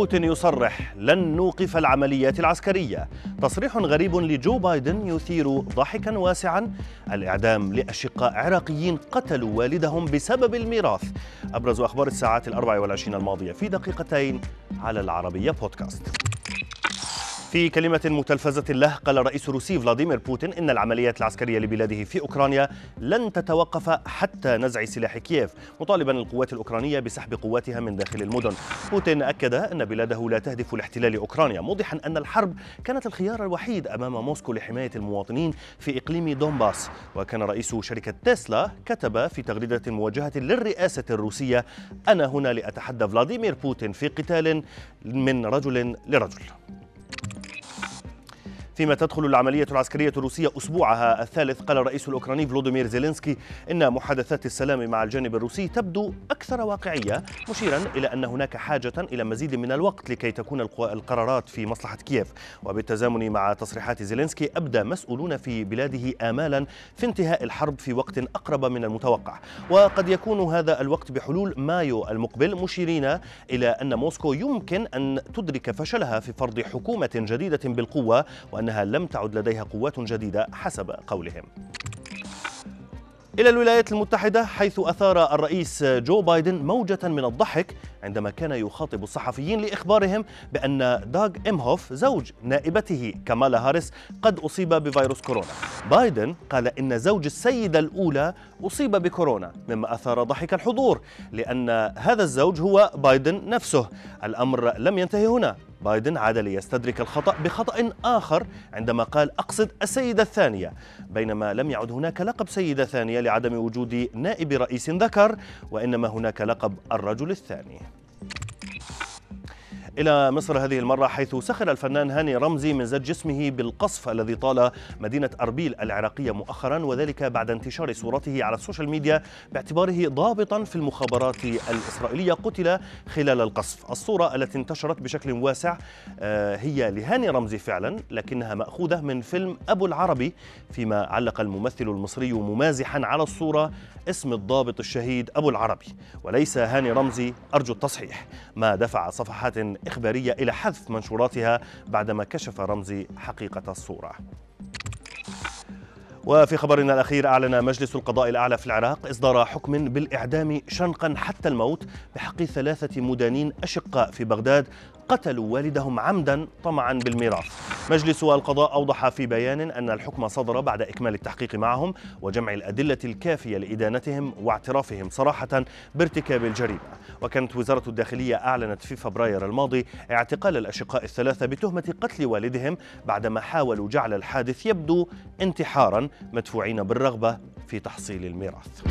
بوتين يصرح لن نوقف العمليات العسكرية. تصريح غريب لجو بايدن يثير ضحكا واسعا. الإعدام لأشقاء عراقيين قتلوا والدهم بسبب الميراث. أبرز أخبار الساعات الأربع والعشرين الماضية في دقيقتين على العربية بودكاست. في كلمة متلفزة له قال الرئيس الروسي فلاديمير بوتين إن العمليات العسكرية لبلاده في أوكرانيا لن تتوقف حتى نزع سلاح كييف مطالبا القوات الأوكرانية بسحب قواتها من داخل المدن. بوتين أكد أن بلاده لا تهدف لاحتلال أوكرانيا موضحا أن الحرب كانت الخيار الوحيد أمام موسكو لحماية المواطنين في إقليم دونباس. وكان رئيس شركة تسلا كتب في تغريدة موجهة للرئاسة الروسية أنا هنا لأتحدى فلاديمير بوتين في قتال من رجل لرجل. فيما تدخل العملية العسكرية الروسية أسبوعها الثالث قال الرئيس الأوكراني فلوديمير زيلينسكي إن محادثات السلام مع الجانب الروسي تبدو أكثر واقعية مشيرا إلى أن هناك حاجة إلى مزيد من الوقت لكي تكون القرارات في مصلحة كييف. وبالتزامن مع تصريحات زيلينسكي أبدى مسؤولون في بلاده آمالا في انتهاء الحرب في وقت أقرب من المتوقع. وقد يكون هذا الوقت بحلول مايو المقبل مشيرين إلى أن موسكو يمكن أن تدرك فشلها في فرض حكومة جديدة بالقوة وأن أنها لم تعد لديها قوات جديدة حسب قولهم. إلى الولايات المتحدة حيث أثار الرئيس جو بايدن موجة من الضحك عندما كان يخاطب الصحفيين لإخبارهم بأن داغ إمهوف زوج نائبته كمالا هاريس قد أصيب بفيروس كورونا. بايدن قال إن زوج السيدة الأولى أصيب بكورونا مما أثار ضحك الحضور لأن هذا الزوج هو بايدن نفسه. الأمر لم ينتهي هنا. بايدن عاد ليستدرك الخطأ بخطأ آخر عندما قال أقصد السيدة الثانية. بينما لم يعد هناك لقب سيدة ثانية لعدم وجود نائب رئيس ذكر وإنما هناك لقب الرجل الثاني. إلى مصر هذه المرة حيث سخر الفنان هاني رمزي من زج اسمه بالقصف الذي طال مدينة أربيل العراقية مؤخرا وذلك بعد انتشار صورته على السوشيال ميديا باعتباره ضابطا في المخابرات الإسرائيلية قتل خلال القصف. الصورة التي انتشرت بشكل واسع آه، هي لهاني رمزي فعلا لكنها مأخوذة من فيلم أبو العربي فيما علق الممثل المصري ممازحا على الصورة اسم الضابط الشهيد أبو العربي. وليس هاني رمزي أرجو التصحيح. ما دفع صفحات إخبارية إلى حذف منشوراتها بعدما كشف رمزي حقيقة الصورة. وفي خبرنا الأخير أعلن مجلس القضاء الأعلى في العراق إصدار حكم بالإعدام شنقا حتى الموت بحق ثلاثة مدانين أشقاء في بغداد قتلوا والدهم عمدا طمعا بالميراث. مجلس القضاء أوضح في بيان أن الحكم صدر بعد إكمال التحقيق معهم وجمع الأدلة الكافية لإدانتهم واعترافهم صراحة بارتكاب الجريمة. وكانت وزارة الداخلية أعلنت في فبراير الماضي اعتقال الأشقاء الثلاثة بتهمة قتل والدهم بعدما حاولوا جعل الحادث يبدو انتحارا مدفوعين بالرغبة في تحصيل الميراث.